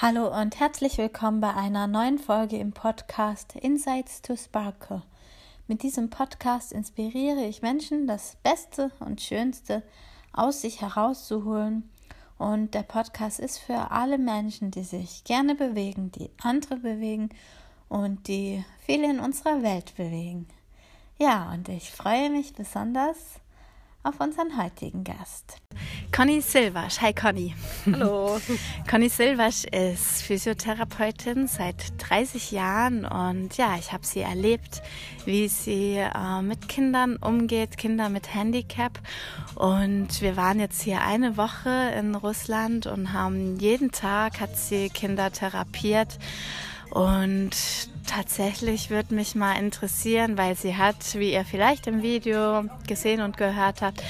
Hallo und herzlich willkommen bei einer neuen Folge im Podcast Insights to Sparkle. Mit diesem Podcast inspiriere ich Menschen, das Beste und Schönste aus sich herauszuholen. Und der Podcast ist für alle Menschen, die sich gerne bewegen, die andere bewegen und die viele in unserer Welt bewegen. Ja, und ich freue mich besonders auf unseren heutigen Gast. Conny Silvasch. Hi Conny. Hallo. Conny Silvasch ist Physiotherapeutin seit 30 Jahren und ja, ich habe sie erlebt, wie sie äh, mit Kindern umgeht, Kinder mit Handicap. Und wir waren jetzt hier eine Woche in Russland und haben jeden Tag hat sie Kinder therapiert. Und tatsächlich würde mich mal interessieren, weil sie hat, wie ihr vielleicht im Video gesehen und gehört habt,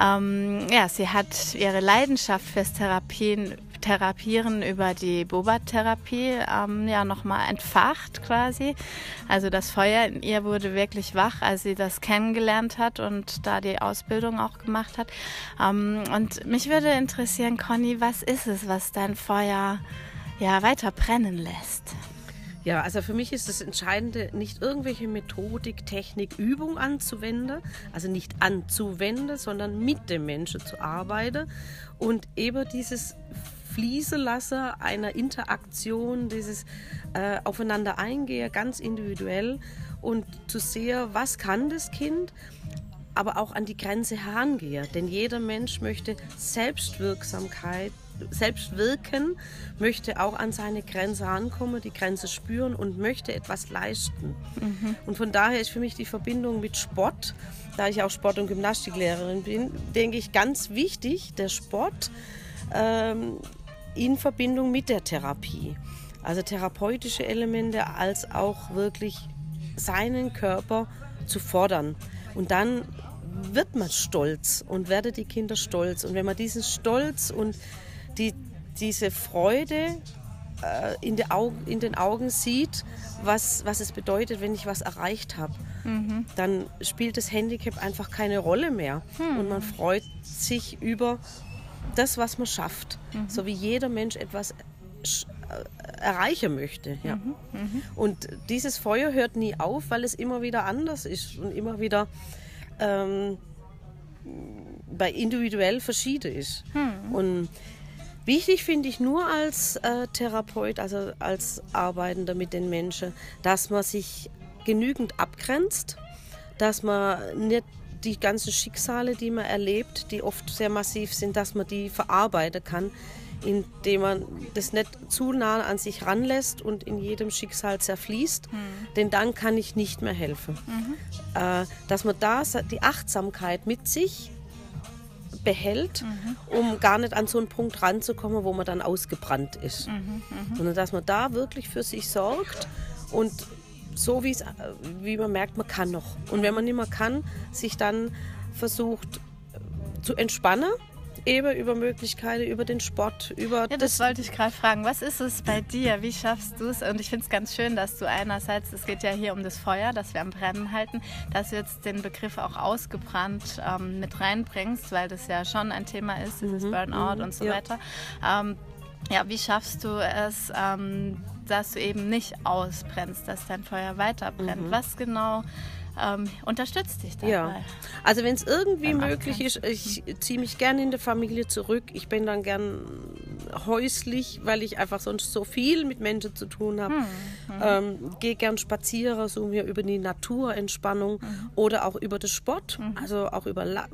ähm, ja, sie hat ihre Leidenschaft fürs Therapien, Therapieren über die Boba-Therapie ähm, ja nochmal entfacht quasi. Also das Feuer in ihr wurde wirklich wach, als sie das kennengelernt hat und da die Ausbildung auch gemacht hat. Ähm, und mich würde interessieren, Conny, was ist es, was dein Feuer ja weiter brennen lässt? Ja, also für mich ist das Entscheidende, nicht irgendwelche Methodik, Technik, Übung anzuwenden, also nicht anzuwenden, sondern mit dem Menschen zu arbeiten und eben dieses fließen lassen einer Interaktion, dieses äh, aufeinander eingehen, ganz individuell und zu sehen, was kann das Kind, aber auch an die Grenze herangehen. Denn jeder Mensch möchte Selbstwirksamkeit selbst wirken, möchte auch an seine Grenze rankommen, die Grenze spüren und möchte etwas leisten. Mhm. Und von daher ist für mich die Verbindung mit Sport, da ich auch Sport- und Gymnastiklehrerin bin, denke ich ganz wichtig, der Sport ähm, in Verbindung mit der Therapie. Also therapeutische Elemente als auch wirklich seinen Körper zu fordern. Und dann wird man stolz und werde die Kinder stolz. Und wenn man diesen Stolz und die, diese Freude äh, in, den Augen sieht, was, was es bedeutet, wenn ich was erreicht habe. Mhm. Dann spielt das Handicap einfach keine Rolle mehr. Mhm. Und man freut sich über das, was man schafft. Mhm. So wie jeder Mensch etwas äh, erreichen möchte. Ja. Mhm. mhm. Und dieses Feuer hört nie auf, weil es immer wieder anders ist und immer wieder ähm, bei individuell verschieden ist. Mhm. Und Wichtig finde ich nur als äh, Therapeut, also als Arbeitender mit den Menschen, dass man sich genügend abgrenzt, dass man nicht die ganzen Schicksale, die man erlebt, die oft sehr massiv sind, dass man die verarbeiten kann, indem man das nicht zu nah an sich ranlässt und in jedem Schicksal zerfließt, mhm. denn dann kann ich nicht mehr helfen. Mhm. Äh, dass man da die Achtsamkeit mit sich behält, mhm. um gar nicht an so einen Punkt ranzukommen, wo man dann ausgebrannt ist. Mhm, mh. Sondern dass man da wirklich für sich sorgt und so wie wie man merkt, man kann noch. Und wenn man nicht mehr kann, sich dann versucht zu entspannen eben über Möglichkeiten, über den Sport, über ja, das, das wollte ich gerade fragen. Was ist es bei dir? Wie schaffst du es? Und ich finde es ganz schön, dass du einerseits, es geht ja hier um das Feuer, das wir am Brennen halten, dass du jetzt den Begriff auch ausgebrannt ähm, mit reinbringst, weil das ja schon ein Thema ist, dieses mhm. Burnout mhm. und so ja. weiter. Ähm, ja, wie schaffst du es, ähm, dass du eben nicht ausbrennst, dass dein Feuer weiter brennt? Mhm. Was genau ähm, unterstützt dich dabei. Ja. Also wenn es irgendwie möglich ist, ich ziehe mich gerne in der Familie zurück. Ich bin dann gern häuslich, weil ich einfach sonst so viel mit Menschen zu tun habe. Hm. Mhm. Ähm, Gehe gern spazieren, so mir über die Naturentspannung mhm. oder auch über den Sport, mhm. also auch über La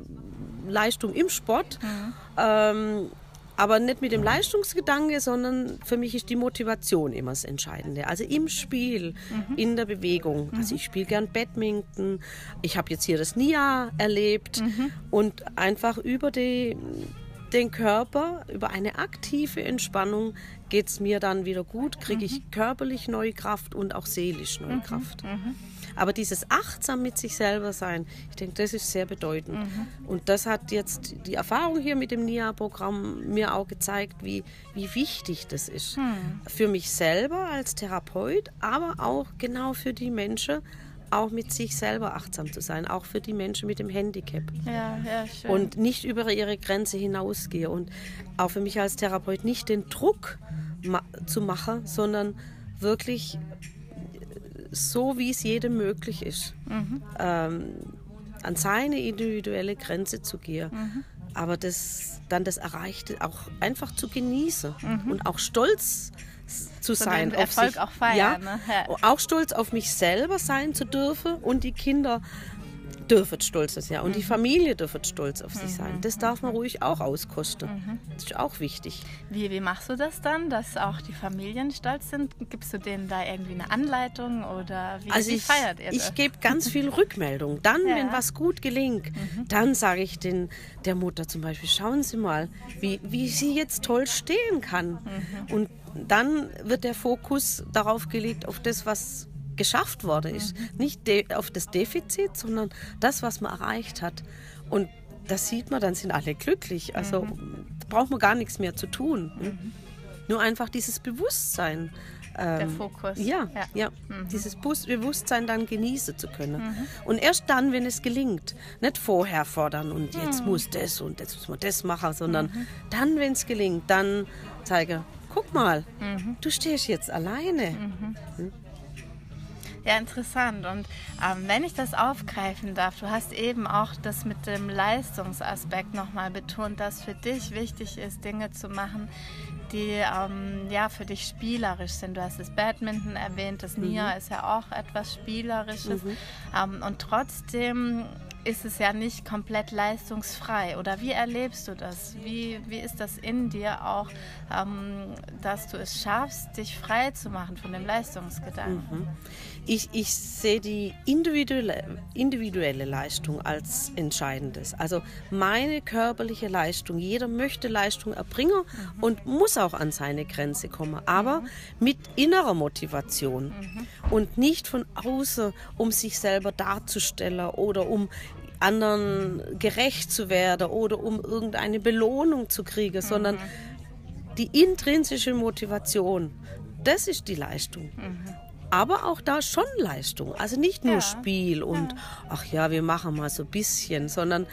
Leistung im Sport. Mhm. Ähm, aber nicht mit dem Leistungsgedanke, sondern für mich ist die Motivation immer das Entscheidende. Also im Spiel, mhm. in der Bewegung. Also ich spiele gern Badminton. Ich habe jetzt hier das NIA erlebt mhm. und einfach über die, den Körper, über eine aktive Entspannung geht es mir dann wieder gut, kriege ich mhm. körperlich neue Kraft und auch seelisch neue mhm. Kraft. Aber dieses achtsam mit sich selber sein, ich denke, das ist sehr bedeutend. Mhm. Und das hat jetzt die Erfahrung hier mit dem NIA-Programm mir auch gezeigt, wie, wie wichtig das ist. Mhm. Für mich selber als Therapeut, aber auch genau für die Menschen, auch mit sich selber achtsam zu sein, auch für die Menschen mit dem Handicap. Ja, ja, schön. Und nicht über ihre Grenze hinausgehe und auch für mich als Therapeut nicht den Druck ma zu machen, sondern wirklich so, wie es jedem möglich ist. Mhm. Ähm, an seine individuelle Grenze zu gehen. Mhm. Aber das, dann das Erreichte auch einfach zu genießen mhm. und auch stolz zu so sein. Den Erfolg sich, auch feiern. Ja, ne? ja, Auch stolz auf mich selber sein zu dürfen und die Kinder dürfen stolz sein. Ja. Und die mhm. Familie dürfen stolz auf sich mhm. sein. Das darf man ruhig auch auskosten. Mhm. Das ist auch wichtig. Wie, wie machst du das dann, dass auch die Familien stolz sind? Gibst du denen da irgendwie eine Anleitung oder wie, also wie ich, feiert ihr das? Ich gebe ganz viel Rückmeldung. Dann, ja. wenn was gut gelingt, mhm. dann sage ich den, der Mutter zum Beispiel, schauen Sie mal, wie, wie sie jetzt toll stehen kann. Mhm. Und dann wird der Fokus darauf gelegt, auf das, was geschafft worden ist. Mhm. Nicht auf das Defizit, sondern das, was man erreicht hat. Und das sieht man, dann sind alle glücklich. Also mhm. braucht man gar nichts mehr zu tun. Mhm. Nur einfach dieses Bewusstsein. Ähm, Der Fokus. Ja, ja. ja. Mhm. dieses Bewusstsein dann genießen zu können. Mhm. Und erst dann, wenn es gelingt, nicht vorher fordern und jetzt mhm. muss das und jetzt muss man das machen, sondern dann, wenn es gelingt, dann zeige, guck mal, du stehst jetzt alleine. Ja, interessant. Und ähm, wenn ich das aufgreifen darf, du hast eben auch das mit dem Leistungsaspekt nochmal betont, dass für dich wichtig ist, Dinge zu machen, die ähm, ja für dich spielerisch sind. Du hast das Badminton erwähnt, das mhm. Nia ist ja auch etwas Spielerisches. Mhm. Ähm, und trotzdem ist es ja nicht komplett leistungsfrei. Oder wie erlebst du das? Wie, wie ist das in dir auch, ähm, dass du es schaffst, dich frei zu machen von dem Leistungsgedanken? Mhm. Ich, ich sehe die individuelle, individuelle Leistung als entscheidendes. Also meine körperliche Leistung. Jeder möchte Leistung erbringen mhm. und muss auch an seine Grenze kommen, aber mhm. mit innerer Motivation mhm. und nicht von außen, um sich selber darzustellen oder um anderen gerecht zu werden oder um irgendeine Belohnung zu kriegen, sondern mhm. die intrinsische Motivation, das ist die Leistung. Mhm. Aber auch da schon Leistung. Also nicht nur ja. Spiel und ja. ach ja, wir machen mal so ein bisschen, sondern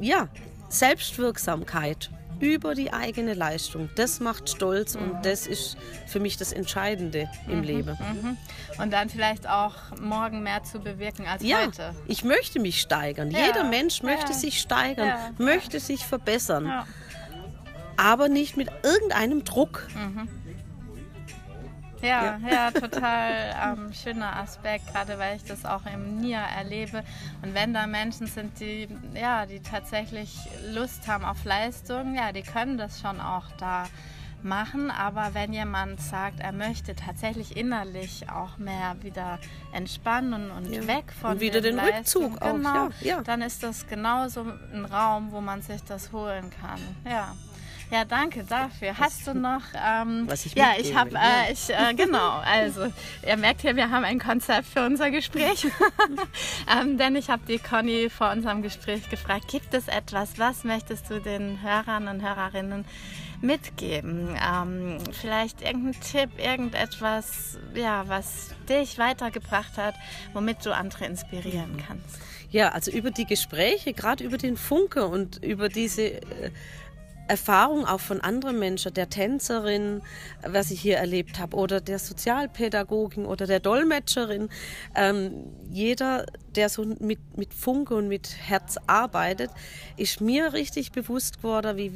ja, Selbstwirksamkeit über die eigene Leistung. Das macht stolz mhm. und das ist für mich das Entscheidende im mhm. Leben. Mhm. Und dann vielleicht auch morgen mehr zu bewirken als ja, heute. Ich möchte mich steigern. Ja. Jeder Mensch möchte ja. sich steigern, möchte sich verbessern. Aber nicht mit irgendeinem Druck. Ja, ja, ja, total ähm, schöner Aspekt, gerade weil ich das auch im NIA erlebe. Und wenn da Menschen sind, die, ja, die tatsächlich Lust haben auf Leistung, ja, die können das schon auch da machen. Aber wenn jemand sagt, er möchte tatsächlich innerlich auch mehr wieder entspannen und ja. weg von und wieder den Leistung, Rückzug genau, auch, ja, ja. dann ist das genauso ein Raum, wo man sich das holen kann. Ja. Ja, danke dafür. Hast du noch? Ähm, Was ich Ja, ich habe, äh, ich, äh, genau. Also, ihr merkt hier, wir haben ein Konzept für unser Gespräch. ähm, denn ich habe die Conny vor unserem Gespräch gefragt: Gibt es etwas? Was möchtest du den Hörern und Hörerinnen mitgeben? Ähm, vielleicht irgendein Tipp, irgendetwas, ja, was dich weitergebracht hat, womit du andere inspirieren mhm. kannst. Ja, also über die Gespräche, gerade über den Funke und über diese äh, Erfahrung auch von anderen Menschen, der Tänzerin, was ich hier erlebt habe, oder der Sozialpädagogin oder der Dolmetscherin. Ähm, jeder, der so mit, mit Funke und mit Herz arbeitet, ist mir richtig bewusst geworden, wie,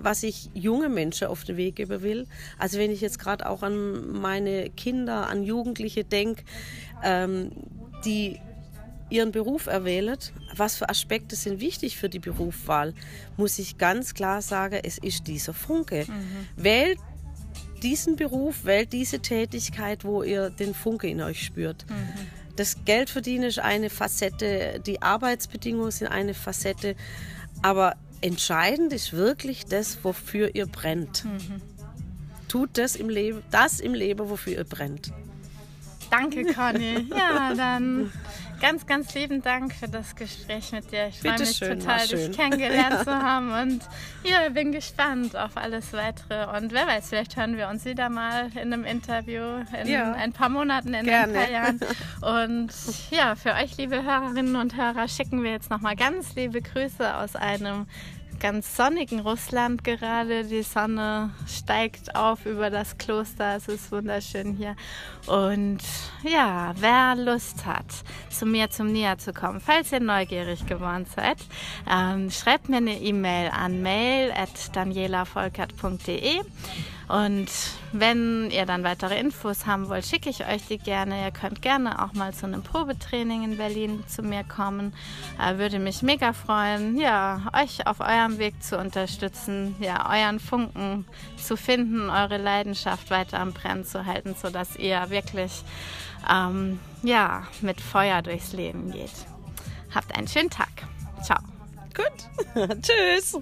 was ich junge Menschen auf den Weg geben will. Also wenn ich jetzt gerade auch an meine Kinder, an Jugendliche denke, ähm, die ihren Beruf erwählt, was für Aspekte sind wichtig für die Berufswahl, muss ich ganz klar sagen, es ist dieser Funke. Mhm. Wählt diesen Beruf, wählt diese Tätigkeit, wo ihr den Funke in euch spürt. Mhm. Das Geldverdienen ist eine Facette, die Arbeitsbedingungen sind eine Facette, aber entscheidend ist wirklich das, wofür ihr brennt. Mhm. Tut das im Leben, das im Leben, wofür ihr brennt. Danke, Conny. Ja, dann ganz, ganz lieben Dank für das Gespräch mit dir. Ich freue mich schön, total, dich kennengelernt zu haben und ja, bin gespannt auf alles weitere. Und wer weiß, vielleicht hören wir uns wieder mal in einem Interview in ja. ein paar Monaten, in Gerne. ein paar Jahren. Und ja, für euch, liebe Hörerinnen und Hörer, schicken wir jetzt nochmal ganz liebe Grüße aus einem ganz sonnigen Russland gerade. Die Sonne steigt auf über das Kloster. Es ist wunderschön hier. Und ja, wer Lust hat, zu mir zum Nia zu kommen, falls ihr neugierig geworden seid, ähm, schreibt mir eine E-Mail an mail.danielavolkert.de und wenn ihr dann weitere Infos haben wollt, schicke ich euch die gerne. Ihr könnt gerne auch mal zu einem Probetraining in Berlin zu mir kommen. Äh, würde mich mega freuen, ja, euch auf eurem Weg zu unterstützen, ja, euren Funken zu finden, eure Leidenschaft weiter am Brennen zu halten, sodass ihr wirklich ähm, ja, mit Feuer durchs Leben geht. Habt einen schönen Tag. Ciao. Gut. Tschüss.